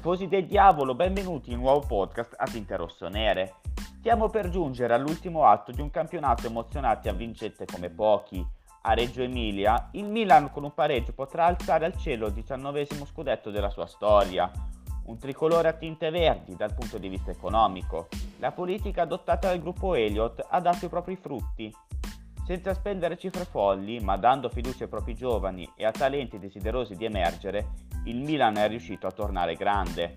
Tifosi del diavolo, benvenuti in un nuovo podcast a tinte rossonere. Stiamo per giungere all'ultimo atto di un campionato emozionante e avvincente come pochi. A Reggio Emilia, il Milan con un pareggio potrà alzare al cielo il diciannovesimo scudetto della sua storia. Un tricolore a tinte verdi dal punto di vista economico. La politica adottata dal gruppo Elliott ha dato i propri frutti. Senza spendere cifre folli, ma dando fiducia ai propri giovani e a talenti desiderosi di emergere, il Milan è riuscito a tornare grande.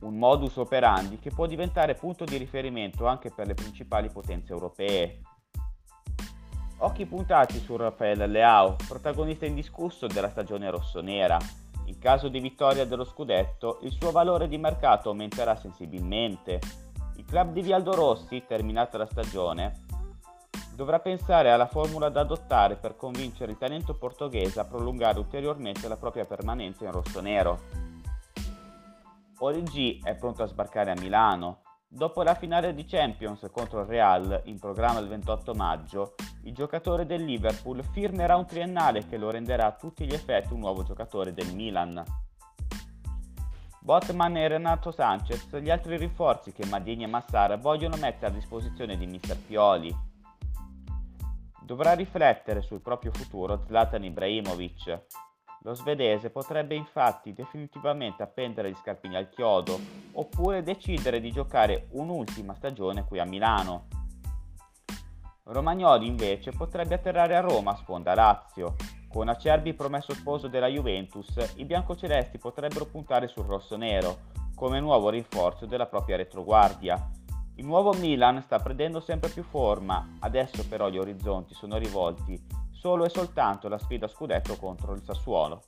Un modus operandi che può diventare punto di riferimento anche per le principali potenze europee. Occhi puntati su Rafael Leao, protagonista indiscusso della stagione rossonera. In caso di vittoria dello scudetto, il suo valore di mercato aumenterà sensibilmente. Il club di Vialdo Rossi, terminata la stagione, dovrà pensare alla formula da adottare per convincere il talento portoghese a prolungare ulteriormente la propria permanenza in rosso-nero. Origi è pronto a sbarcare a Milano. Dopo la finale di Champions contro il Real, in programma il 28 maggio, il giocatore del Liverpool firmerà un triennale che lo renderà a tutti gli effetti un nuovo giocatore del Milan. Botman e Renato Sanchez, gli altri rinforzi che Madini e Massara vogliono mettere a disposizione di Mr. Pioli, Dovrà riflettere sul proprio futuro Zlatan Ibrahimovic. Lo svedese potrebbe infatti definitivamente appendere gli scarpini al chiodo oppure decidere di giocare un'ultima stagione qui a Milano. Romagnoli invece potrebbe atterrare a Roma a sponda Lazio. Con Acerbi promesso sposo della Juventus, i biancocelesti potrebbero puntare sul rosso-nero come nuovo rinforzo della propria retroguardia il nuovo Milan sta prendendo sempre più forma, adesso però gli orizzonti sono rivolti solo e soltanto alla sfida scudetto contro il Sassuolo.